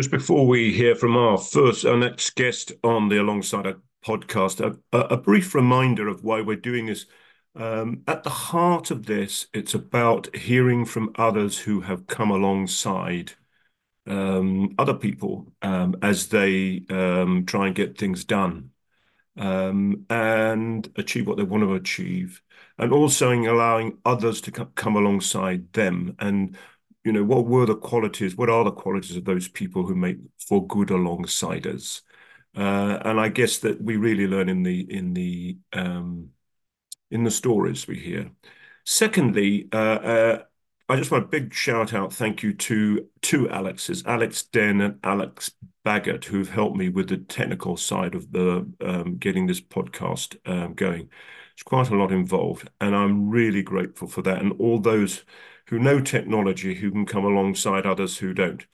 Just before we hear from our first, our next guest on the Alongside podcast, a, a brief reminder of why we're doing this. Um, at the heart of this, it's about hearing from others who have come alongside um, other people um, as they um, try and get things done um, and achieve what they want to achieve, and also allowing others to come alongside them and you know, what were the qualities? What are the qualities of those people who make for good alongsiders? Uh, and I guess that we really learn in the in the um, in the stories we hear. Secondly, uh, uh, I just want a big shout out, thank you to two Alexes, Alex Den and Alex Baggett, who've helped me with the technical side of the um, getting this podcast um, going. It's quite a lot involved, and I'm really grateful for that. And all those who know technology who can come alongside others who don't.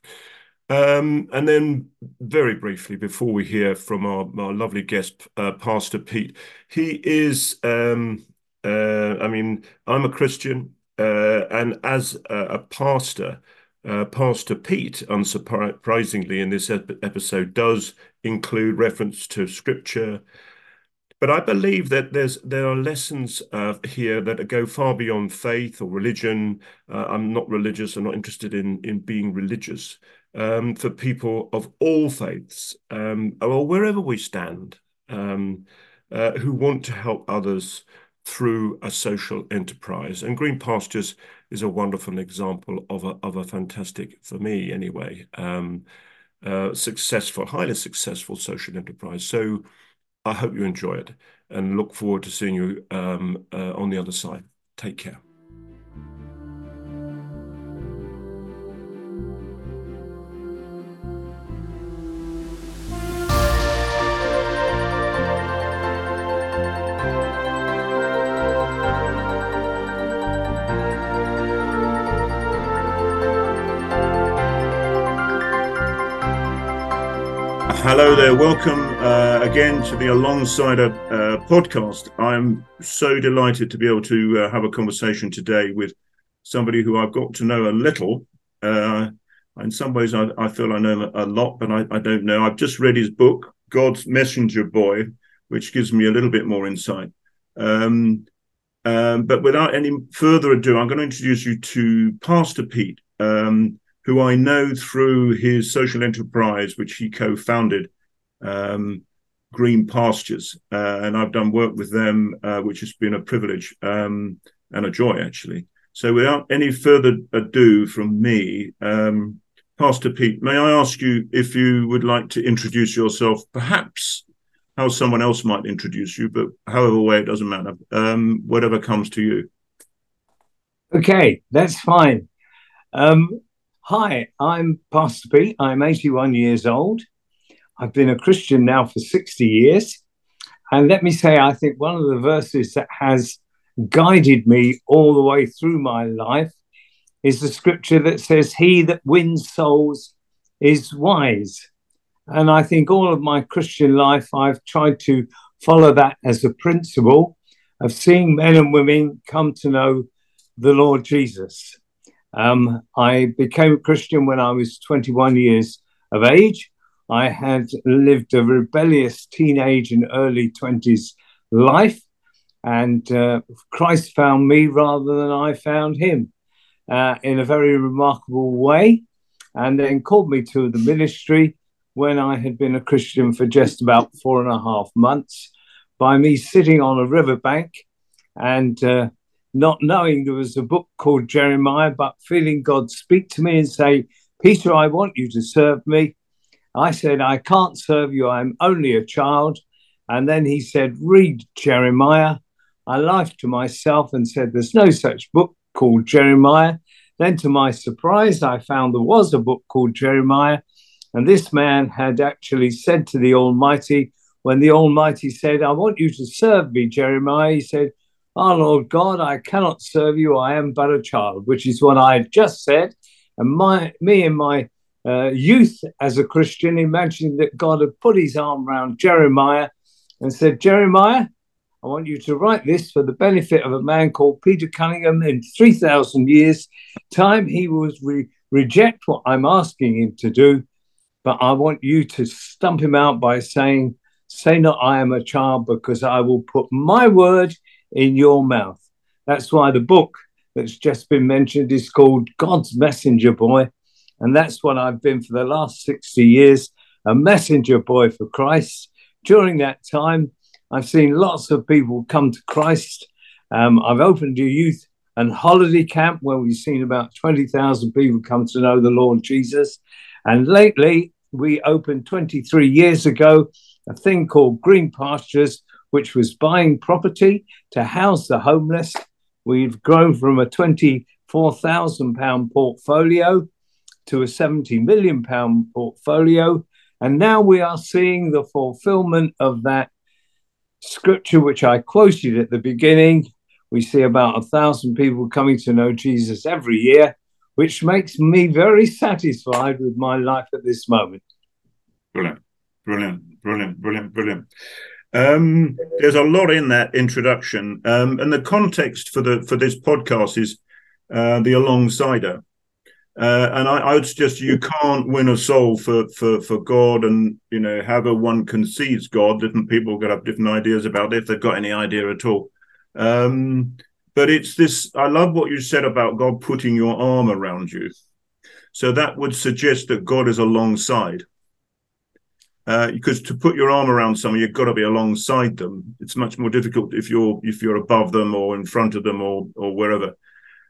Um, and then, very briefly, before we hear from our, our lovely guest, uh, Pastor Pete, he is, um, uh, I mean, I'm a Christian, uh, and as a, a pastor, uh, Pastor Pete, unsurprisingly, in this ep episode, does include reference to scripture, but I believe that there's there are lessons uh, here that go far beyond faith or religion. Uh, I'm not religious. I'm not interested in in being religious. Um, for people of all faiths, um, or wherever we stand, um, uh, who want to help others through a social enterprise. And Green Pastures is a wonderful example of a of a fantastic, for me anyway, um, uh, successful, highly successful social enterprise. So I hope you enjoy it and look forward to seeing you um, uh, on the other side. Take care. Hello there. Welcome uh, again to the Alongsider uh, podcast. I'm so delighted to be able to uh, have a conversation today with somebody who I've got to know a little. Uh, in some ways, I, I, feel I know a lot, but I, I, don't know. I've just read his book, God's Messenger Boy, which gives me a little bit more insight. Um, um, but without any further ado, I'm going to introduce you to Pastor Pete. Um, who I know through his social enterprise, which he co founded, um, Green Pastures. Uh, and I've done work with them, uh, which has been a privilege um, and a joy, actually. So, without any further ado from me, um, Pastor Pete, may I ask you if you would like to introduce yourself, perhaps how someone else might introduce you, but however way, it doesn't matter. Um, whatever comes to you. Okay, that's fine. Um, Hi, I'm Pastor Pete. I'm 81 years old. I've been a Christian now for 60 years. And let me say, I think one of the verses that has guided me all the way through my life is the scripture that says, He that wins souls is wise. And I think all of my Christian life, I've tried to follow that as a principle of seeing men and women come to know the Lord Jesus. Um, I became a Christian when I was 21 years of age. I had lived a rebellious teenage and early 20s life, and uh, Christ found me rather than I found him uh, in a very remarkable way, and then called me to the ministry when I had been a Christian for just about four and a half months by me sitting on a riverbank and uh, not knowing there was a book called Jeremiah, but feeling God speak to me and say, Peter, I want you to serve me. I said, I can't serve you. I'm only a child. And then he said, Read Jeremiah. I laughed to myself and said, There's no such book called Jeremiah. Then, to my surprise, I found there was a book called Jeremiah. And this man had actually said to the Almighty, when the Almighty said, I want you to serve me, Jeremiah, he said, Oh, Lord God, I cannot serve you. I am but a child, which is what I had just said. And my, me and my uh, youth as a Christian, imagining that God had put his arm around Jeremiah and said, Jeremiah, I want you to write this for the benefit of a man called Peter Cunningham. In 3,000 years' time, he will re- reject what I'm asking him to do, but I want you to stump him out by saying, Say not, I am a child, because I will put my word in your mouth. That's why the book that's just been mentioned is called God's Messenger Boy. And that's what I've been for the last 60 years a messenger boy for Christ. During that time, I've seen lots of people come to Christ. Um, I've opened a youth and holiday camp where we've seen about 20,000 people come to know the Lord Jesus. And lately, we opened 23 years ago a thing called Green Pastures, which was buying property to house the homeless. We've grown from a £24,000 portfolio to a 70 million pound portfolio. And now we are seeing the fulfillment of that scripture, which I quoted at the beginning. We see about a thousand people coming to know Jesus every year, which makes me very satisfied with my life at this moment. Brilliant, brilliant, brilliant, brilliant, brilliant. Um, there's a lot in that introduction, um, and the context for the for this podcast is uh, the alongsider. Uh, and I, I, would suggest you can't win a soul for, for, for God, and you know, however one conceives God, different people get up different ideas about it if they've got any idea at all. Um, but it's this. I love what you said about God putting your arm around you. So that would suggest that God is alongside. Uh, because to put your arm around someone, you've got to be alongside them. It's much more difficult if you're if you're above them or in front of them or or wherever.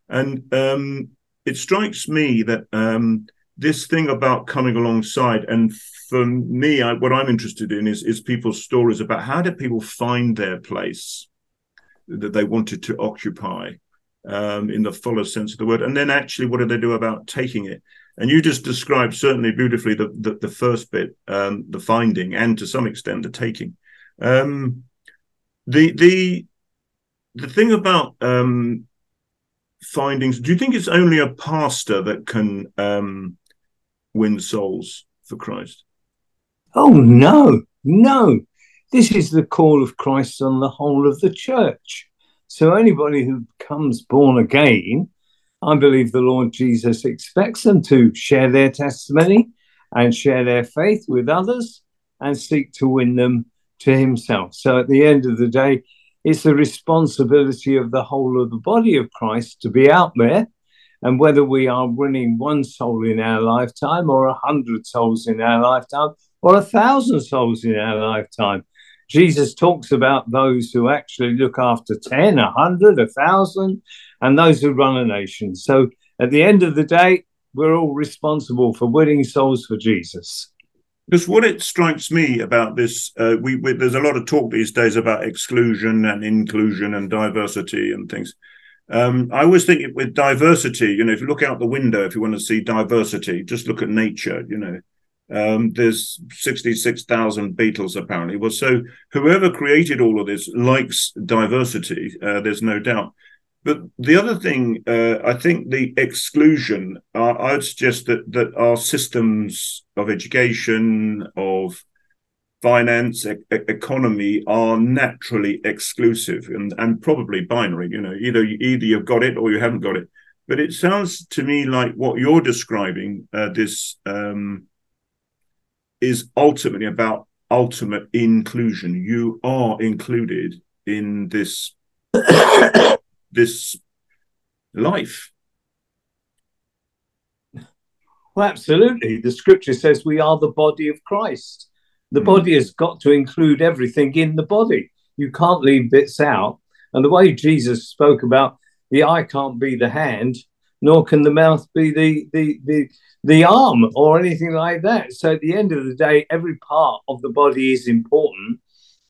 And um, it strikes me that um, this thing about coming alongside, and for me, I, what I'm interested in is is people's stories about how did people find their place that they wanted to occupy um, in the fullest sense of the word, and then actually, what did they do about taking it? And you just described certainly beautifully the the, the first bit, um, the finding, and to some extent the taking. Um, the the the thing about um, findings. Do you think it's only a pastor that can um, win souls for Christ? Oh, no, no. This is the call of Christ on the whole of the church. So, anybody who becomes born again, I believe the Lord Jesus expects them to share their testimony and share their faith with others and seek to win them to Himself. So, at the end of the day, it's the responsibility of the whole of the body of Christ to be out there. And whether we are winning one soul in our lifetime, or a hundred souls in our lifetime, or a thousand souls in our lifetime, Jesus talks about those who actually look after 10, a hundred, a thousand, and those who run a nation. So at the end of the day, we're all responsible for winning souls for Jesus. Because what it strikes me about this, uh, we, we, there's a lot of talk these days about exclusion and inclusion and diversity and things. Um, I always think with diversity, you know, if you look out the window, if you want to see diversity, just look at nature. You know, um, there's 66,000 beetles apparently. Well, so whoever created all of this likes diversity. Uh, there's no doubt. But the other thing, uh, I think the exclusion, uh, I'd suggest that that our systems of education, of finance, e- economy are naturally exclusive and, and probably binary. You know, either either you've got it or you haven't got it. But it sounds to me like what you're describing, uh, this um, is ultimately about ultimate inclusion. You are included in this this life. Well, absolutely. The scripture says we are the body of Christ. The mm. body has got to include everything in the body. You can't leave bits out. And the way Jesus spoke about the eye can't be the hand, nor can the mouth be the, the, the, the arm or anything like that. So at the end of the day, every part of the body is important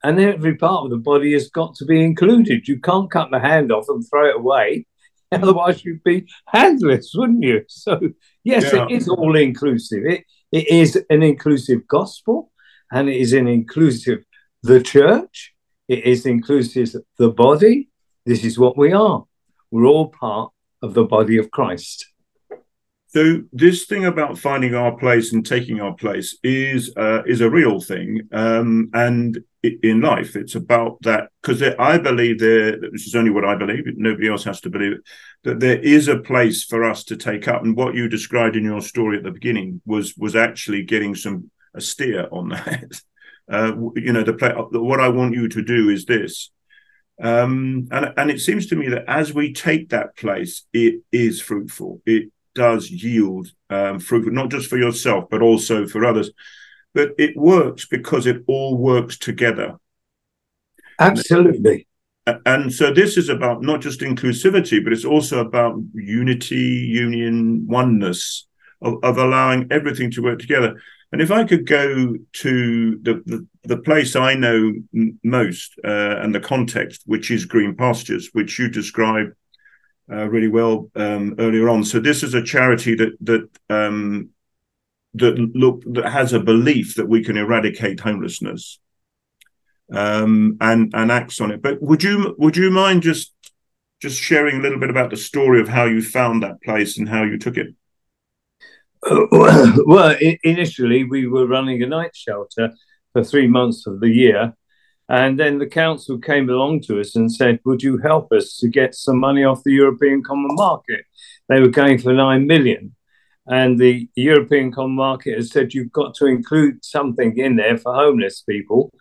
and every part of the body has got to be included. You can't cut the hand off and throw it away, otherwise you'd be handless, wouldn't you? So yes, yeah. it is all inclusive. It it is an inclusive gospel, and it is an inclusive the church. It is inclusive the body. This is what we are. We're all part of the body of Christ. So this thing about finding our place and taking our place is uh, is a real thing, um, and in life it's about that because I believe there. This is only what I believe. Nobody else has to believe it. That there is a place for us to take up, and what you described in your story at the beginning was was actually getting some a steer on that. Uh, you know, the play, what I want you to do is this. Um, and and it seems to me that as we take that place, it is fruitful. It does yield um, fruit, not just for yourself, but also for others. But it works because it all works together. Absolutely. And so this is about not just inclusivity, but it's also about unity, union, oneness, of, of allowing everything to work together. And if I could go to the, the, the place I know most uh, and the context, which is green pastures, which you describe uh, really well um, earlier on. So this is a charity that that um, that look that has a belief that we can eradicate homelessness um, and and acts on it. But would you would you mind just just sharing a little bit about the story of how you found that place and how you took it? Uh, well, initially we were running a night shelter for three months of the year, and then the council came along to us and said, Would you help us to get some money off the European Common Market? They were going for 9 million. And the European Common Market has said, You've got to include something in there for homeless people.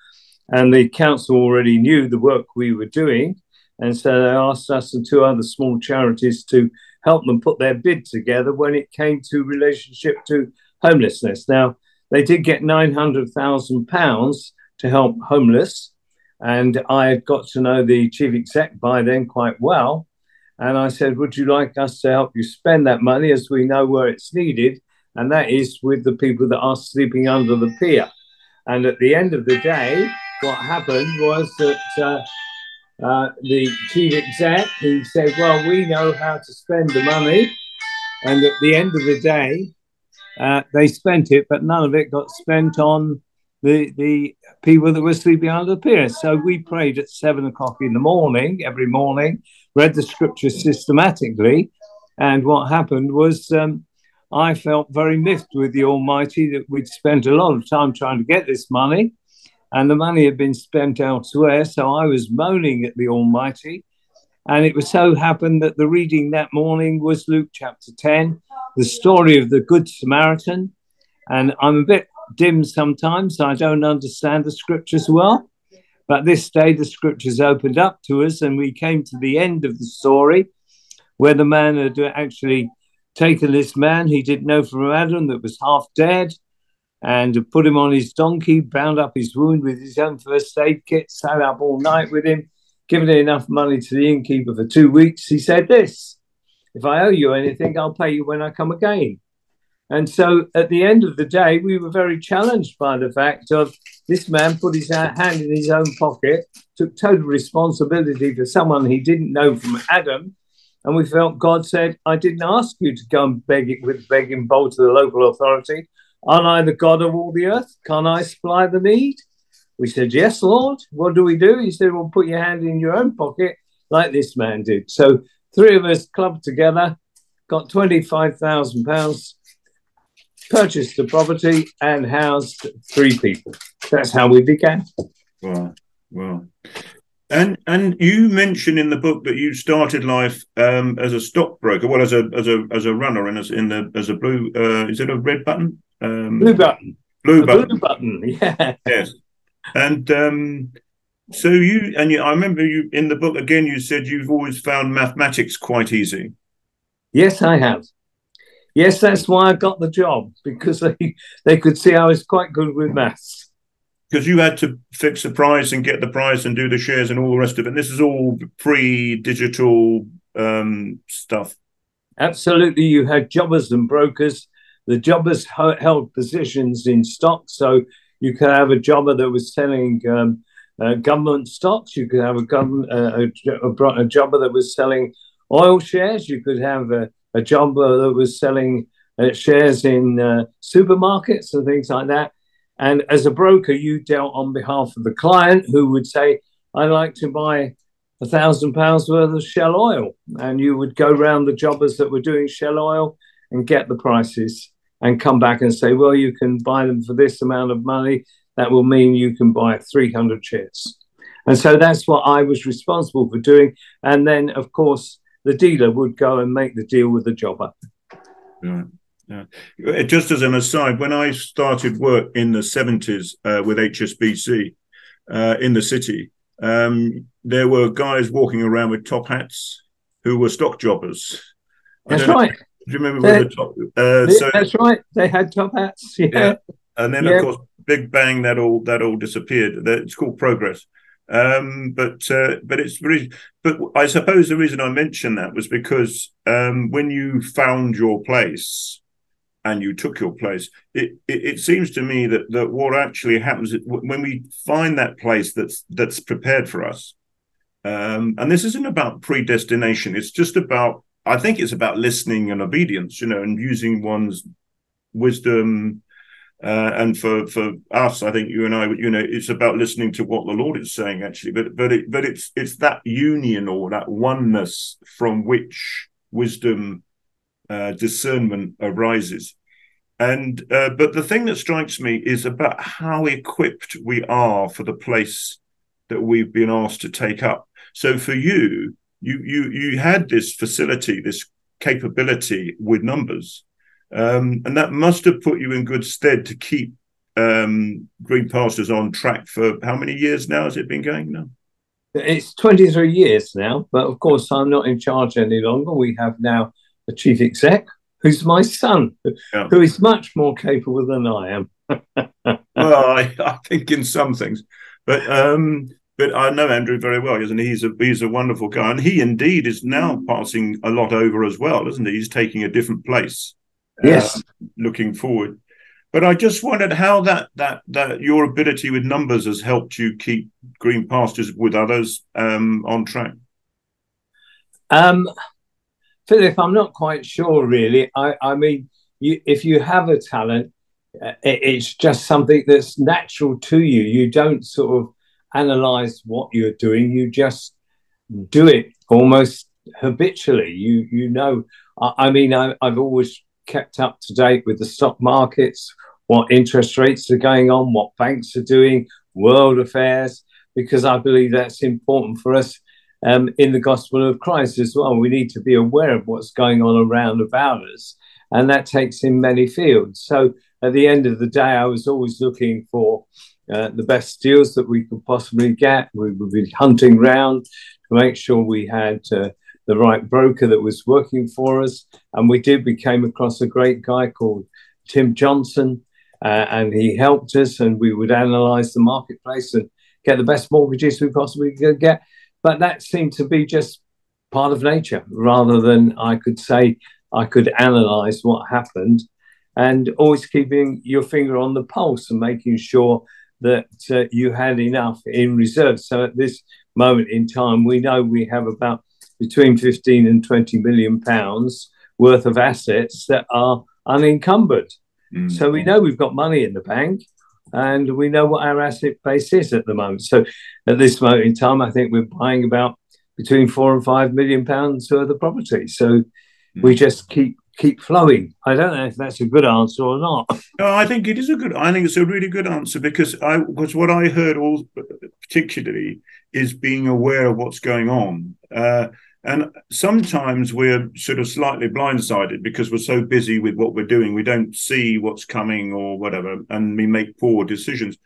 And the council already knew the work we were doing. And so they asked us and two other small charities to help them put their bid together when it came to relationship to homelessness. Now, they did get £900,000 to help homeless and I had got to know the chief exec by then quite well. And I said, Would you like us to help you spend that money as we know where it's needed? And that is with the people that are sleeping under the pier. And at the end of the day, what happened was that uh, uh, the chief exec he said, Well, we know how to spend the money. And at the end of the day, uh, they spent it, but none of it got spent on the the people that were sleeping under the pier. So we prayed at seven o'clock in the morning every morning, read the scriptures systematically, and what happened was um, I felt very miffed with the Almighty that we'd spent a lot of time trying to get this money, and the money had been spent elsewhere. So I was moaning at the Almighty. And it was so happened that the reading that morning was Luke chapter 10, the story of the Good Samaritan. And I'm a bit dim sometimes. I don't understand the scriptures well. But this day, the scriptures opened up to us, and we came to the end of the story where the man had actually taken this man he didn't know from Adam that was half dead and put him on his donkey, bound up his wound with his own first aid kit, sat up all night with him, given enough money to the innkeeper for two weeks. He said, This, if I owe you anything, I'll pay you when I come again. And so at the end of the day, we were very challenged by the fact of this man put his hand in his own pocket, took total responsibility for someone he didn't know from Adam. And we felt God said, I didn't ask you to go and beg it with begging bowl to the local authority. Aren't I the God of all the earth? Can't I supply the need? We said, Yes, Lord. What do we do? He said, Well, put your hand in your own pocket like this man did. So three of us clubbed together, got £25,000 purchased the property and housed three people. That's how we began. Wow, wow. And and you mentioned in the book that you started life um, as a stockbroker, well as a as a as a runner and as in the as a blue uh, is it a red button? Um, blue button. Blue a button. Blue button. Yeah. Yes. And um, so you and you, I remember you in the book again. You said you've always found mathematics quite easy. Yes, I have. Yes, that's why I got the job because they, they could see I was quite good with maths. Because you had to fix the price and get the price and do the shares and all the rest of it. And this is all pre digital um, stuff. Absolutely. You had jobbers and brokers. The jobbers held positions in stocks. So you could have a jobber that was selling um, uh, government stocks. You could have a, government, uh, a, a, a, jobber that was selling oil shares. You could have a, a job that was selling uh, shares in uh, supermarkets and things like that. And as a broker, you dealt on behalf of the client who would say, I'd like to buy a thousand pounds worth of Shell oil. And you would go around the jobbers that were doing Shell oil and get the prices and come back and say, well, you can buy them for this amount of money. That will mean you can buy 300 shares. And so that's what I was responsible for doing. And then, of course, the dealer would go and make the deal with the jobber. Yeah. Yeah. Uh, just as an aside, when I started work in the 70s uh, with HSBC uh, in the city, um, there were guys walking around with top hats who were stock jobbers. That's right. Know, do you remember the top? Uh, so, that's right. They had top hats. Yeah. yeah. And then, yeah. of course, big bang, that all that all disappeared. It's called progress. Um, but uh, but it's really, but I suppose the reason I mentioned that was because um, when you found your place and you took your place, it, it, it seems to me that that what actually happens when we find that place that's that's prepared for us, um, and this isn't about predestination. It's just about I think it's about listening and obedience, you know, and using one's wisdom uh, and for for us, I think you and I, you know, it's about listening to what the Lord is saying, actually. But but it but it's it's that union or that oneness from which wisdom, uh, discernment arises. And uh, but the thing that strikes me is about how equipped we are for the place that we've been asked to take up. So for you, you you you had this facility, this capability with numbers um, and that must have put you in good stead to keep um, Green Pastures on track for how many years now has it been going now? It's 23 years now, but of course, I'm not in charge any longer. We have now a chief exec who's my son, yeah. who is much more capable than I am. well, I, I, think in some things, but um, but I know Andrew very well, isn't he? He's a he's a wonderful guy, and he indeed is now passing a lot over as well, isn't he? He's taking a different place yes, uh, looking forward. But I just wondered how that that that your ability with numbers has helped you keep Green Pastures with others um, on track. Um, Philip, I'm not quite sure really. I, I mean, you, if you have a talent, uh, it, it's just something that's natural to you. You don't sort of analyze what you're doing. You just do it almost habitually. You you know. I, I mean, I, I've always kept up to date with the stock markets, what interest rates are going on, what banks are doing, world affairs, because I believe that's important for us um, in the gospel of Christ as well. We need to be aware of what's going on around about us, and that takes in many fields. So at the end of the day, I was always looking for uh, the best deals that we could possibly get. We would be hunting round to make sure we had. Uh, the right broker that was working for us. And we did, we came across a great guy called Tim Johnson, uh, and he helped us, and we would analyze the marketplace and get the best mortgages we possibly could get. But that seemed to be just part of nature rather than I could say I could analyze what happened and always keeping your finger on the pulse and making sure that uh, you had enough in reserve. So at this moment in time, we know we have about between 15 and 20 million pounds worth of assets that are unencumbered. Mm. So we know we've got money in the bank and we know what our asset base is at the moment. So at this moment in time, I think we're buying about between four and five million pounds worth of property. So mm. we just keep keep flowing. I don't know if that's a good answer or not. No, I think it is a good. I think it's a really good answer because I because what I heard all particularly is being aware of what's going on. Uh, and sometimes we're sort of slightly blindsided because we're so busy with what we're doing, we don't see what's coming or whatever, and we make poor decisions.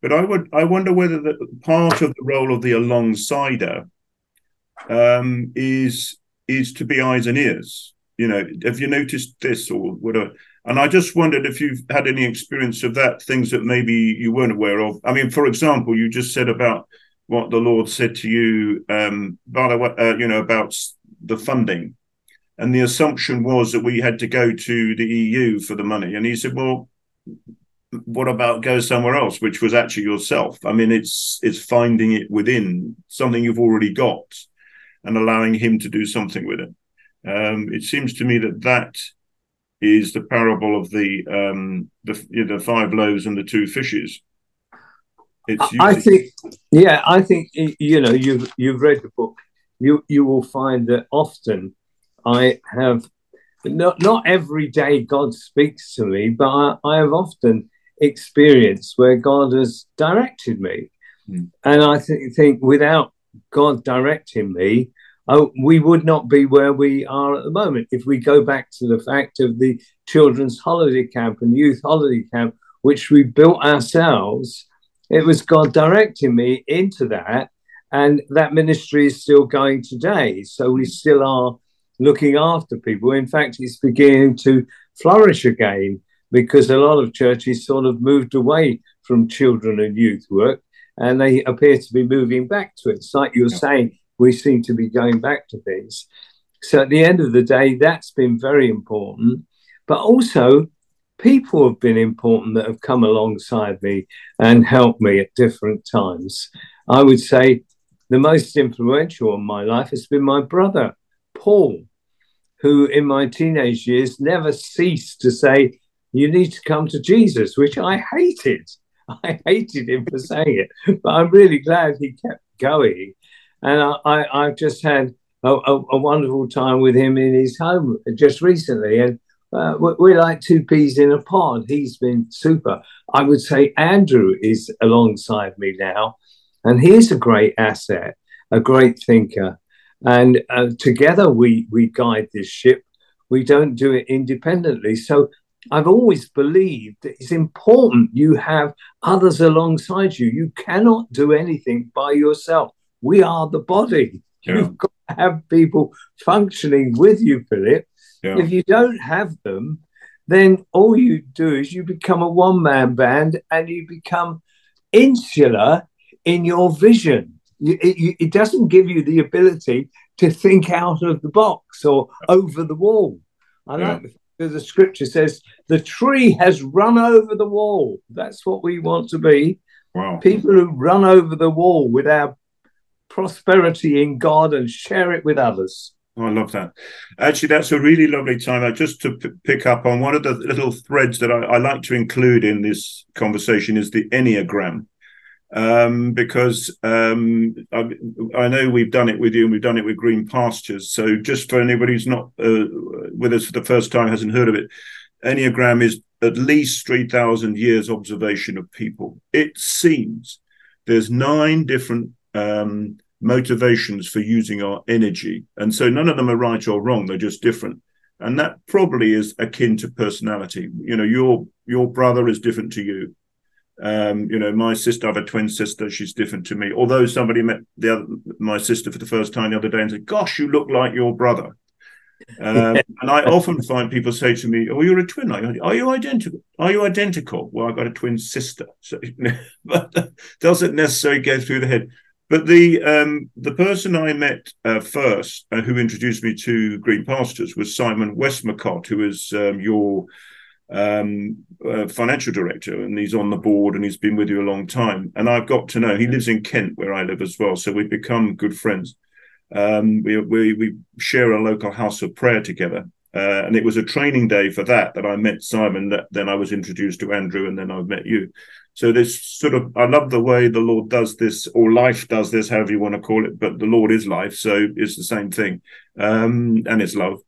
But I would, I wonder whether that part of the role of the alongsider um, is is to be eyes and ears. You know, have you noticed this or whatever? And I just wondered if you've had any experience of that, things that maybe you weren't aware of. I mean, for example, you just said about what the Lord said to you, um, by the way, uh, you know, about the funding. And the assumption was that we had to go to the EU for the money. And he said, well, what about go somewhere else, which was actually yourself? I mean, it's it's finding it within something you've already got and allowing him to do something with it. Um, it seems to me that that is the parable of the um, the, you know, the five loaves and the two fishes I think, yeah, I think you know you've you've read the book. You you will find that often I have not not every day God speaks to me, but I, I have often experienced where God has directed me, mm. and I th- think without God directing me, oh, we would not be where we are at the moment. If we go back to the fact of the children's holiday camp and youth holiday camp, which we built ourselves, it was God directing me into that. And that ministry is still going today. So we still are looking after people. In fact, it's beginning to flourish again because a lot of churches sort of moved away from children and youth work and they appear to be moving back to it. It's like you're saying, we seem to be going back to things. So at the end of the day, that's been very important. But also, people have been important that have come alongside me and helped me at different times. I would say the most influential in my life has been my brother, Paul, who in my teenage years never ceased to say, You need to come to Jesus, which I hated. I hated him for saying it, but I'm really glad he kept going. And I, have just had a, a, a, wonderful time with him in his home just recently. And uh, we're like two peas in a pod. He's been super. I would say Andrew is alongside me now, and he's a great asset, a great thinker. And uh, together we, we guide this ship. We don't do it independently. So I've always believed that it's important you have others alongside you. You cannot do anything by yourself. We are the body. Yeah. You've got to have people functioning with you, Philip. Yeah. If you don't have them, then all you do is you become a one man band and you become insular in your vision. It, it, doesn't give you the ability to think out of the box or over the wall. I yeah. like the, the scripture says the tree has run over the wall. That's what we want to be. Wow. People who run over the wall with our prosperity in God and share it with others. Oh, I love that. Actually, that's a really lovely time. Uh, just to p- pick up on one of the little threads that I, I, like to include in this conversation is the Enneagram. Um, because um, I, I, know we've done it with you and we've done it with Green Pastures. So, just for anybody who's not uh, with us for the first time, hasn't heard of it, Enneagram is at least 3,000 years observation of people. It seems there's nine different um, motivations for using our energy. And so none of them are right or wrong, they're just different. And that probably is akin to personality. You know, your your brother is different to you. Um, you know, my sister, I have a twin sister, she's different to me. Although somebody met the other, my sister for the first time the other day and said, Gosh, you look like your brother. Um, and I often find people say to me, "Oh, you're a twin. Are you identical? Are you identical?" Well, I've got a twin sister, so but doesn't necessarily go through the head. But the um, the person I met uh, first, uh, who introduced me to Green Pastures, was Simon Westmacott, who is um, your um, uh, financial director, and he's on the board, and he's been with you a long time. And I've got to know he lives in Kent, where I live as well, so we've become good friends. Um, we, we we share a local house of prayer together, uh, and it was a training day for that that I met Simon. That then I was introduced to Andrew, and then I've met you. So this sort of, I love the way the Lord does this, or life does this, however you want to call it. But the Lord is life, so it's the same thing, um, and it's love.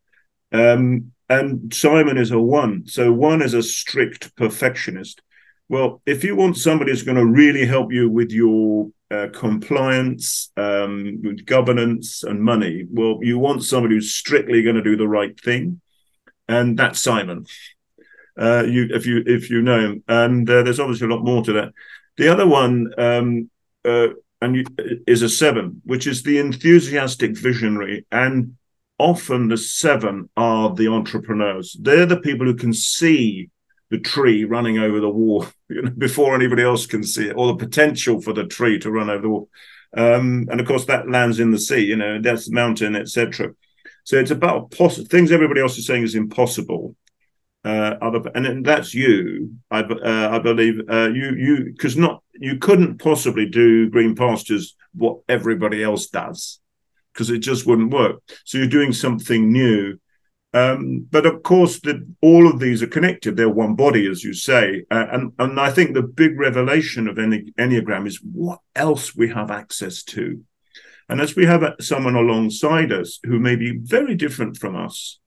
Um, and Simon is a one. So one is a strict perfectionist. Well, if you want somebody who's going to really help you with your uh, compliance, um, with governance, and money, well, you want somebody who's strictly going to do the right thing, and that's Simon uh, you if you if you know him. And uh, there's obviously a lot more to that. The other one um, uh, and you, is a seven, which is the enthusiastic visionary, and often the seven are the entrepreneurs. They're the people who can see the tree running over the wall you know, before anybody else can see it, or the potential for the tree to run over the wall. Um, and of course, that lands in the sea. You know, that's the mountain, etc. So it's about poss- things everybody else is saying is impossible uh, other and that's you i uh, i believe uh, you you because not you couldn't possibly do green pastures what everybody else does because it just wouldn't work. So you're doing something new. Um, but of course the, all of these are connected. They're one body as you say. Uh, and and i think the big revelation of any enneagram is what else we have access to. And as we have someone alongside us who may be very different from us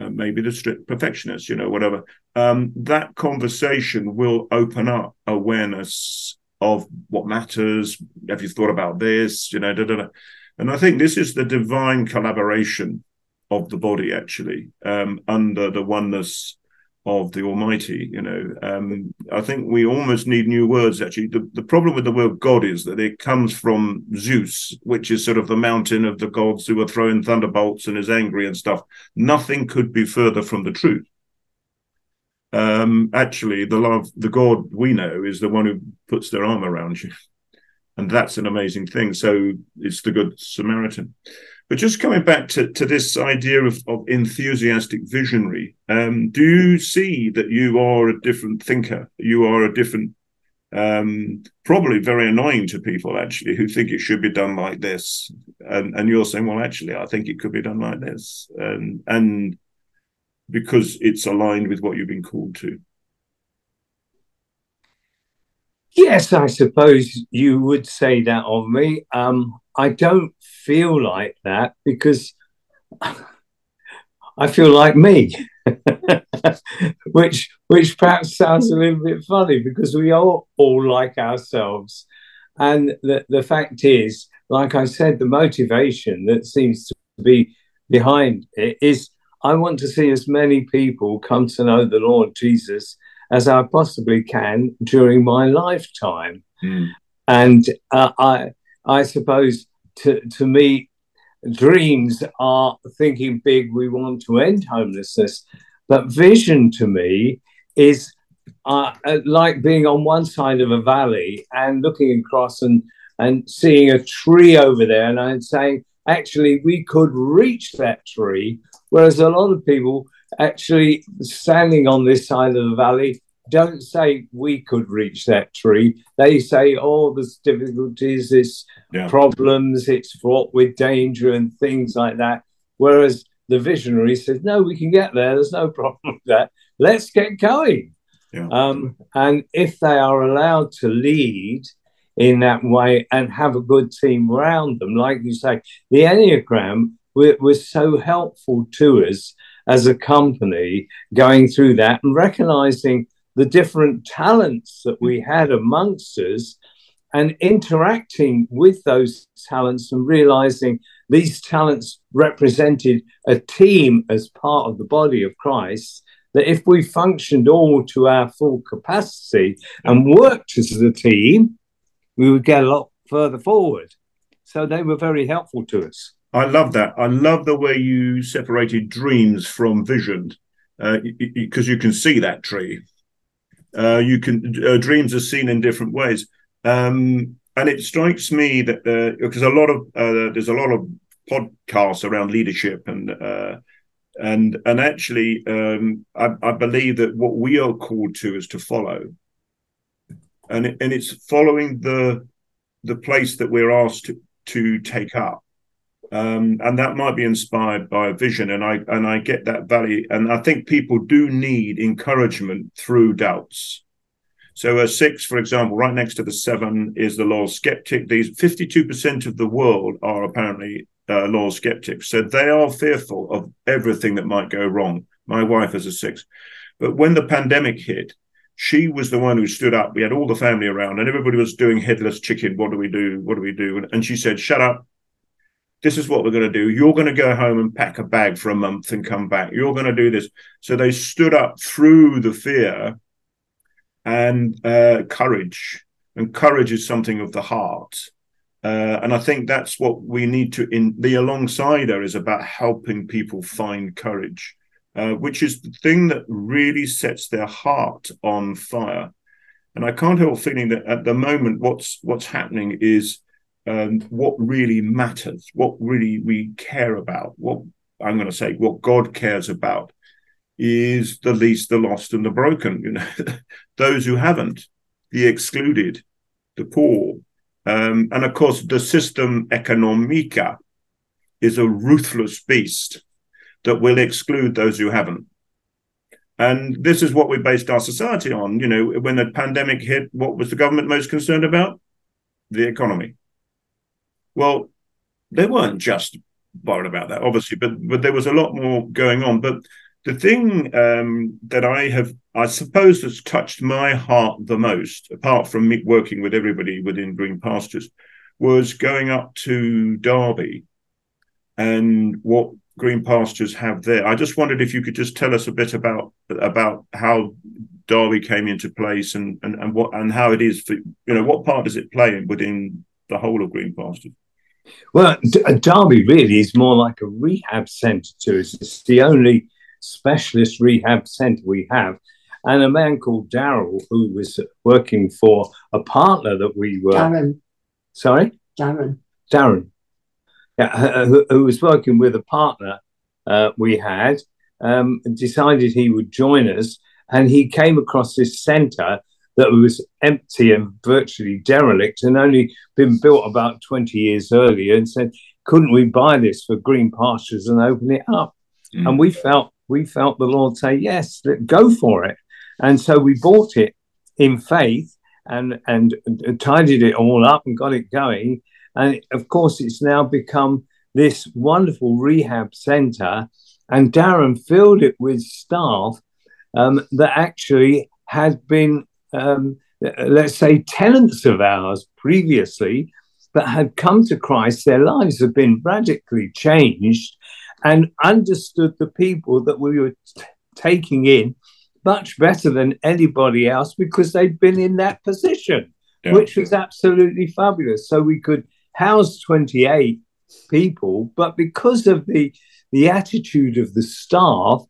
uh, maybe the strict perfectionist, you know, whatever. Um, that conversation will open up awareness of what matters. Have you thought about this? You know, da, da, da. and I think this is the divine collaboration of the body, actually, um, under the oneness of the Almighty. You know, um, I think we almost need new words. Actually, the, the problem with the word God is that it comes from Zeus, which is sort of the mountain of the gods who are throwing thunderbolts and is angry and stuff. Nothing could be further from the truth. Um, actually, the love, the God we know, is the one who puts their arm around you, and that's an amazing thing. So it's the Good Samaritan. But just coming back to, to this idea of, of enthusiastic visionary, um, do you see that you are a different thinker? You are a different, um, probably very annoying to people actually who think it should be done like this, and, and you're saying, well, actually, I think it could be done like this, and and because it's aligned with what you've been called to. Yes, I suppose you would say that of me. Um, I don't feel like that because I feel like me, which which perhaps sounds a little bit funny because we are all like ourselves, and the the fact is, like I said, the motivation that seems to be behind it is I want to see as many people come to know the Lord Jesus as I possibly can during my lifetime, mm. and uh, I I suppose to, to me, dreams are thinking big, we want to end homelessness. But vision to me is uh, uh, like being on one side of a valley and looking across and, and seeing a tree over there and I'm saying, actually, we could reach that tree. Whereas a lot of people actually standing on this side of the valley don't say we could reach that tree. They say, oh, there's difficulties, there's yeah. problems, it's fraught with danger and things like that. Whereas the visionary says, no, we can get there. There's no problem with that. Let's get going. Yeah. Um, and if they are allowed to lead in that way and have a good team around them, like you say, the Enneagram was so helpful to us as a company going through that and recognizing the different talents that we had amongst us and interacting with those talents and realizing these talents represented a team as part of the body of Christ. That if we functioned all to our full capacity and worked as a team, we would get a lot further forward. So they were very helpful to us. I love that. I love the way you separated dreams from vision because uh, you can see that tree uh, you can uh, dreams are seen in different ways, um, and it strikes me that because a lot of uh, there's a lot of podcasts around leadership and uh, and and actually um, I, I, believe that what we are called to is to follow, and and it's following the the place that we're asked to, to take up um, and that might be inspired by a vision and i and i get that value. And i think people do need encouragement through doubts. So a six for example right next to the seven is the loyal skeptic. These 52% of the world are apparently uh, skeptics. So they are fearful of everything that might go wrong. My wife is a six. But when the pandemic hit she was the one who stood up. We had all the family around and everybody was doing headless chicken. What do we do? What do we do? And she said shut up this is what we're going to do. You're going to go home and pack a bag for a month and come back. You're going to do this. So they stood up through the fear and uh, courage. And courage is something of the heart. Uh, and I think that's what we need to in the alongside is about helping people find courage, uh, which is the thing that really sets their heart on fire. And I can't help feeling that at the moment, what's what's happening is um, what really matters, what really we care about, what I'm going to say, what God cares about is the least, the lost, and the broken. You know, those who haven't, the excluded, the poor, um, and of course, the system economica is a ruthless beast that will exclude those who haven't. And this is what we based our society on. You know, when the pandemic hit, what was the government most concerned about? The economy. Well, they weren't just worried about that, obviously, but but there was a lot more going on. But the thing um, that I have, I suppose, has touched my heart the most, apart from me working with everybody within Green Pastures, was going up to Derby and what Green Pastures have there. I just wondered if you could just tell us a bit about about how Derby came into place and and, and what and how it is for you know what part does it play within the whole of Green Pastures. Well, D- Derby really is more like a rehab centre to us. It's the only specialist rehab centre we have. And a man called Daryl, who was working for a partner that we were. Darren. Sorry? Darren. Darren. Yeah, who, who was working with a partner uh, we had, um, decided he would join us. And he came across this centre that was empty and virtually derelict and only been built about 20 years earlier and said, couldn't we buy this for green pastures and open it up? Mm. And we felt we felt the Lord say, yes, go for it. And so we bought it in faith and, and tidied it all up and got it going. And of course, it's now become this wonderful rehab center. And Darren filled it with staff um, that actually had been um, let's say, tenants of ours previously that had come to Christ, their lives have been radically changed and understood the people that we were t- taking in much better than anybody else because they'd been in that position, yeah. which was absolutely fabulous. So we could house 28 people, but because of the the attitude of the staff,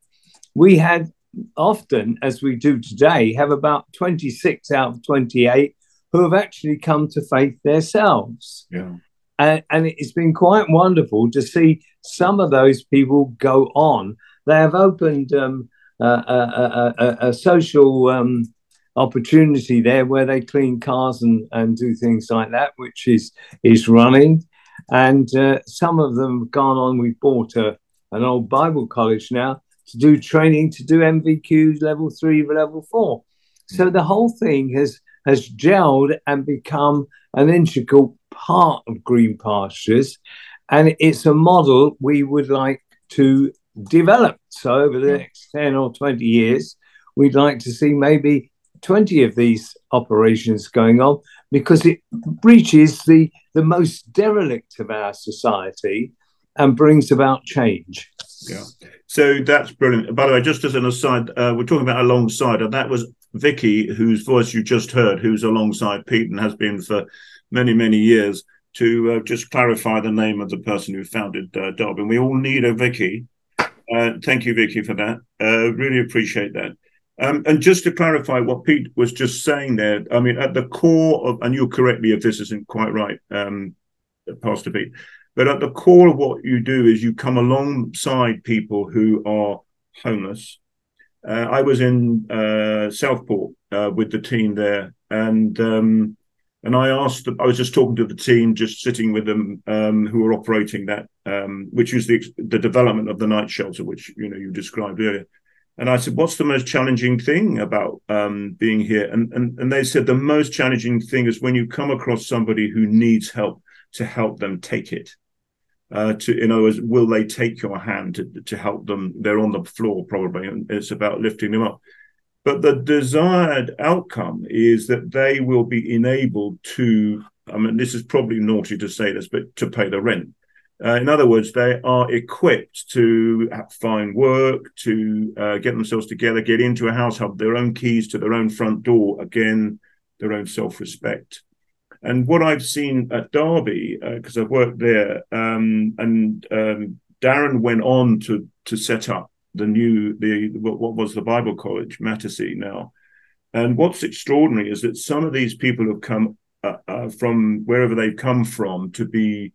we had often, as we do today, have about 26 out of 28 who have actually come to faith themselves. Yeah. And, and it's been quite wonderful to see some of those people go on. They have opened um, a, a, a, a, social um, opportunity there where they clean cars and, and do things like that, which is is running. And uh, some of them have gone on. We've bought a, an old Bible college now, to do training to do NVQs level three, level four. So the whole thing has has gelled and become an integral part of green pastures, and it's a model we would like to develop. So over the next ten or twenty years, we'd like to see maybe 20 of these operations going on because it reaches the, the most derelict of our society and brings about change. Yeah. So that's brilliant. By the way, just as an aside, uh, we're talking about alongside, and that was Vicky, whose voice you just heard, who's alongside Pete and has been for many, many years. To uh, just clarify the name of the person who founded uh, Derby, we all need a Vicky. Uh, thank you, Vicky, for that. Uh, really appreciate that. Um, and just to clarify what Pete was just saying there, I mean, at the core of, and you'll correct me if this isn't quite right, um, Pastor Pete, but at the core of what you do is you come alongside people who are homeless. Uh, I was in uh, Southport uh, with the team there, and um, and I asked. Them, I was just talking to the team, just sitting with them, um, who were operating that, um, which is the the development of the night shelter, which you know you described earlier. And I said, "What's the most challenging thing about um, being here?" And, and and they said the most challenging thing is when you come across somebody who needs help to help them take it. Uh, to in other words will they take your hand to, to help them? They're on the floor probably and it's about lifting them up. But the desired outcome is that they will be enabled to i mean this is probably naughty to say this but to pay the rent. Uh, in other words they are equipped to find work to uh, get themselves together get into a house have their own keys to their own front door. Again their own self-respect and what I've seen at Derby, because uh, I've worked there, um, and um, Darren went on to to set up the new the what, was the Bible College, Mattersey now. And what's extraordinary is that some of these people have come uh, uh, from wherever they've come from to be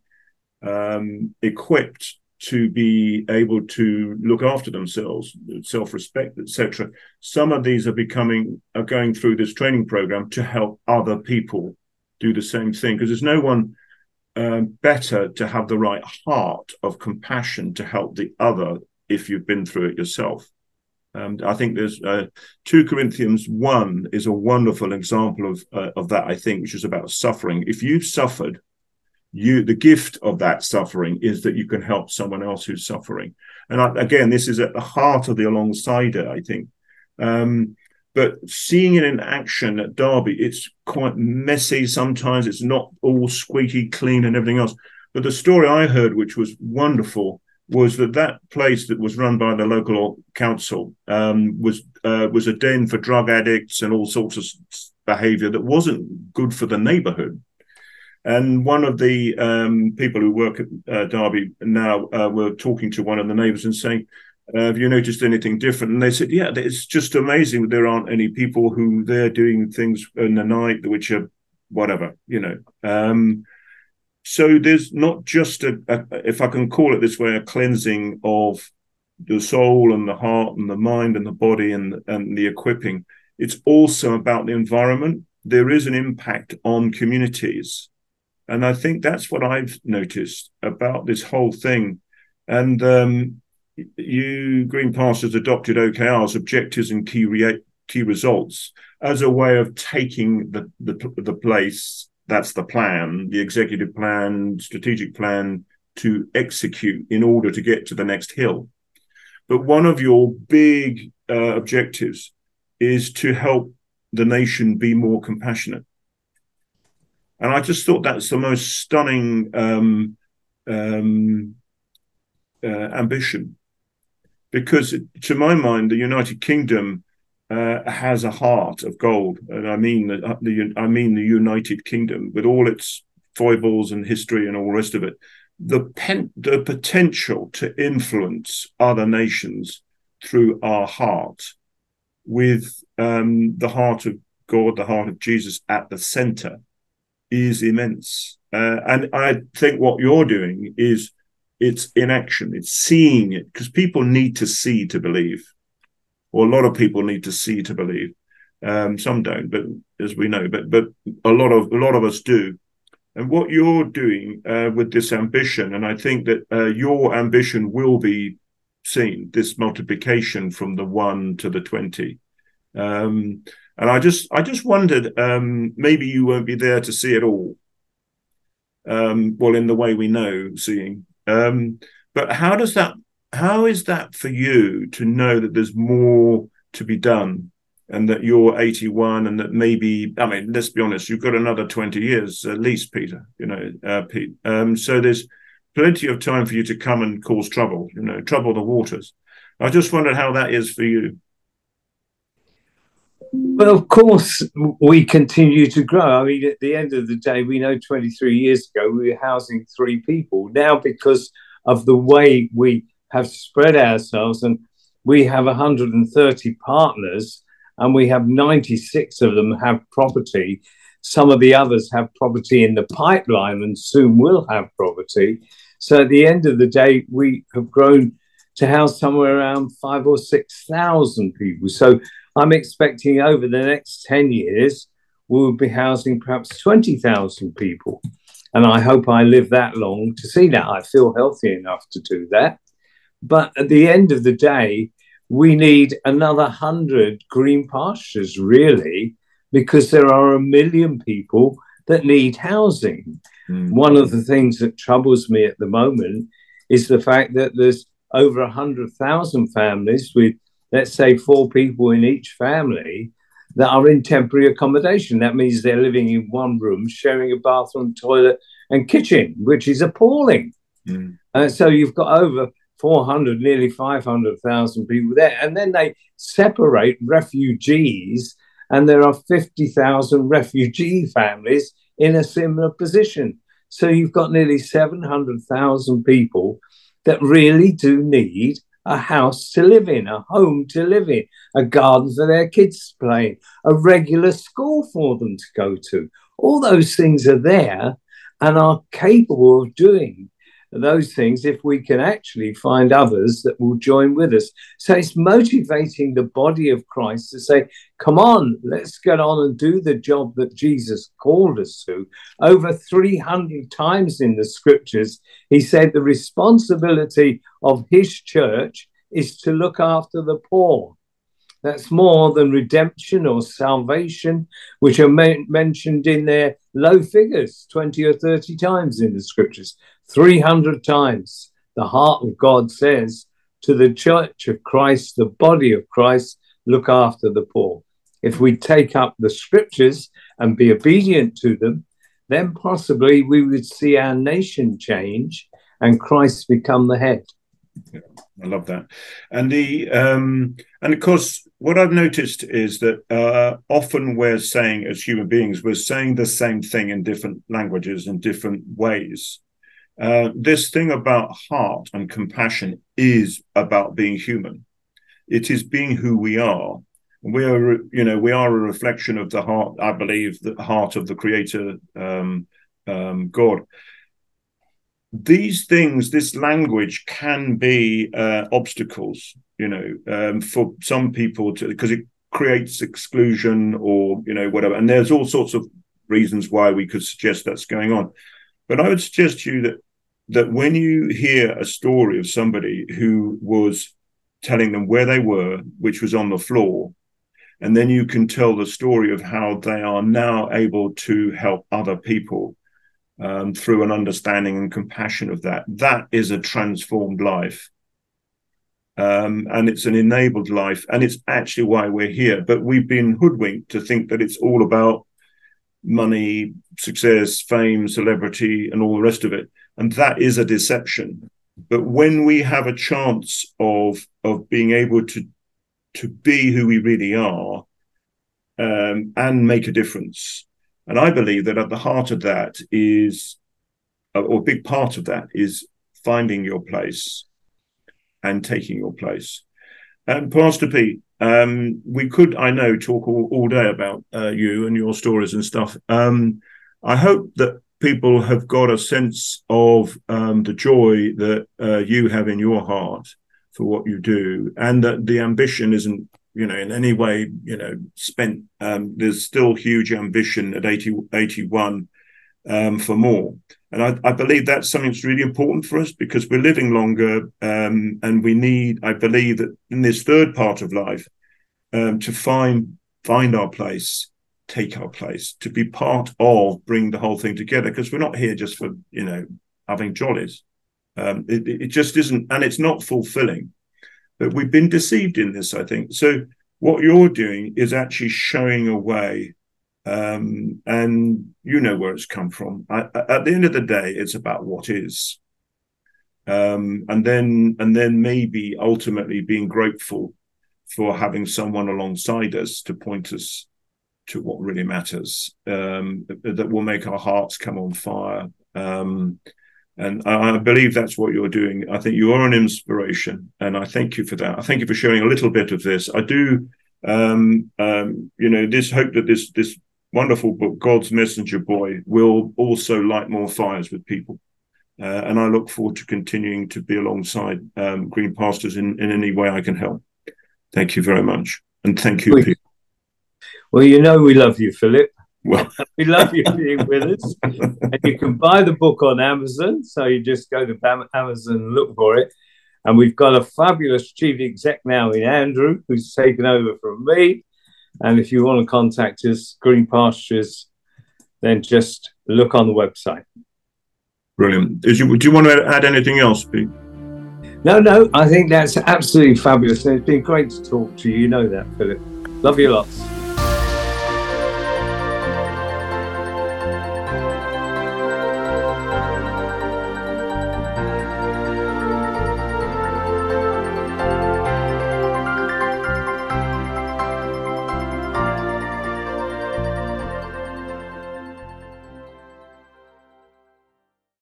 um, equipped to be able to look after themselves, self-respect, etc. Some of these are becoming are going through this training program to help other people do the same thing because there's no one um, better to have the right heart of compassion to help the other if you've been through it yourself. I think there's uh, 2 Corinthians 1 is a wonderful example of, uh, of that, I think, which is about suffering. If you've suffered, you the gift of that suffering is that you can help someone else who's suffering. And I, again, this is at the heart of the alongside I think. Um, but seeing it in action at Derby, it's quite messy sometimes. It's not all squeaky clean and everything else. But the story I heard, which was wonderful, was that that place that was run by the local council um, was uh, was a den for drug addicts and all sorts of behaviour that wasn't good for the neighbourhood. And one of the um, people who work at uh, Derby now uh, were talking to one of the neighbours and saying, uh, "Have you noticed anything different?" And they said, "Yeah, it's just amazing. There aren't any people who they're doing things in the night which are whatever, you know." Um, so there's not just a, a, if I can call it this way, a cleansing of the soul and the heart and the mind and the body and and the equipping. It's also about the environment. There is an impact on communities and I think that's what I've noticed about this whole thing. And um, you, Green Pastures, adopted OKR's objectives and key re- key results as a way of taking the, the the place. That's the plan, the executive plan, strategic plan to execute in order to get to the next hill. But one of your big uh, objectives is to help the nation be more compassionate. And I just thought that's the most stunning um, um, uh, ambition, because to my mind, the United Kingdom uh, has a heart of gold, and I mean the, uh, the, I mean the United Kingdom with all its foibles and history and all the rest of it. The pen, the potential to influence other nations through our heart, with um, the heart of God, the heart of Jesus at the center is immense. Uh, and I think what you're doing is it's in action, it's seeing it, because people need to see to believe, or a lot of people need to see to believe. Um, some don't, but as we know, but but a lot of a lot of us do. And what you're doing uh, with this ambition, and I think that uh, your ambition will be seen this multiplication from the one to the twenty. Um, and I just I just wondered um, maybe you won't be there to see it all. Um, well, in the way we know seeing. Um, but how does that? How is that for you to know that there's more to be done, and that you're 81, and that maybe I mean, let's be honest, you've got another 20 years at least, Peter. You know, uh, Pete. Um, so there's plenty of time for you to come and cause trouble. You know, trouble the waters. I just wondered how that is for you. Well, of course, we continue to grow. I mean, at the end of the day, we know 23 years ago we were housing three people. Now, because of the way we have spread ourselves, and we have 130 partners, and we have 96 of them have property. Some of the others have property in the pipeline and soon will have property. So at the end of the day, we have grown to house somewhere around five or 6,000 people. So I'm expecting over the next 10 years, we will be housing perhaps 20,000 people. And I hope I live that long to see that. I feel healthy enough to do that. But at the end of the day, we need another 100 green pastures, really, because there are a million people that need housing. Mm. One of the things that troubles me at the moment is the fact that there's over 100,000 families with let's say four people in each family that are in temporary accommodation. That means they're living in one room, sharing a bathroom, toilet, and kitchen, which is appalling. Mm. Uh, so you've got over 400, nearly 500,000 people there. And then they separate refugees, and there are 50,000 refugee families in a similar position. So you've got nearly 700,000 people that really do need a house to live in, a home to live in, a garden for their kids to play in, a regular school for them to go to. All those things are there and are capable of doing those things if we can actually find others that will join with us. So it's motivating the body of Christ to say, come on, let's get on and do the job that Jesus called us to. Over 300 times in the scriptures, he said the responsibility of his church is to look after the poor. That's more than redemption or salvation, which are mentioned in there low figures 20 or 30 times in the scriptures, 300 times. The heart of God says to the church of Christ, the body of Christ, look after the poor. If we take up the scriptures and be obedient to them, then possibly we would see our nation change and Christ become the head. Yeah, I love that. And the um, and of course, what I've noticed is that uh, often we're saying, as human beings, we're saying the same thing in different languages in different ways. Uh, this thing about heart and compassion is about being human. It is being who we are. We are, you know, we are a reflection of the heart. I believe the heart of the Creator, um, um, God. These things, this language, can be uh, obstacles, you know, um, for some people to because it creates exclusion or you know whatever. And there's all sorts of reasons why we could suggest that's going on. But I would suggest to you that that when you hear a story of somebody who was telling them where they were, which was on the floor, and then you can tell the story of how they are now able to help other people um, through an understanding and compassion of that. That is a transformed life. Um, and it's an enabled life, and it's actually why we're here. But we've been hoodwinked to think that it's all about money, success, fame, celebrity, and all the rest of it. And that is a deception. But when we have a chance of of being able to to be who we really are um, and make a difference, and I believe that at the heart of that is, or a big part of that is finding your place and taking your place. And Pastor Pete, um, we could, I know, talk all, all day about uh, you and your stories and stuff. Um, I hope that people have got a sense of um, the joy that uh, you have in your heart for what you do, and that the ambition isn't, you know, in any way, you know, spent. Um, there's still huge ambition at 80, 81 um, for more. And I, I, believe that's something that's really important for us because we're living longer um, and we need, I believe that in this third part of life, um, to find find our place, take our place, to be part of bring the whole thing together because we're not here just for, you know, having jollies. Um, it, it just isn't, and it's not fulfilling. But we've been deceived in this, I think. So what you're doing is actually showing a way um, and you know where it's come from. I, at the end of the day, it's about what is, um, and then and then maybe ultimately being grateful for having someone alongside us to point us to what really matters. Um, that will make our hearts come on fire. Um, and I believe that's what you're doing. I think you are an inspiration, and I thank you for that. I thank you for sharing a little bit of this. I do um, um, you know, this hope that this this wonderful book, God's Messenger Boy, will also light more fires with people. Uh, and I look forward to continuing to be alongside um, Green Pastures in, in any way I can help. Thank you very much. And thank you, Peter. Well, you know we love you, Philip. Well, we love you being with us. and you can buy the book on Amazon. So you just go to Amazon and look for it. And we've got a fabulous chief exec now in Andrew, who's taken over from me. And if you want to contact us, Green Pastures, then just look on the website. Brilliant. You, do you want to add anything else, Pete? No, no, I think that's absolutely fabulous. And it's been great to talk to you. You know that, Philip. Love you lots.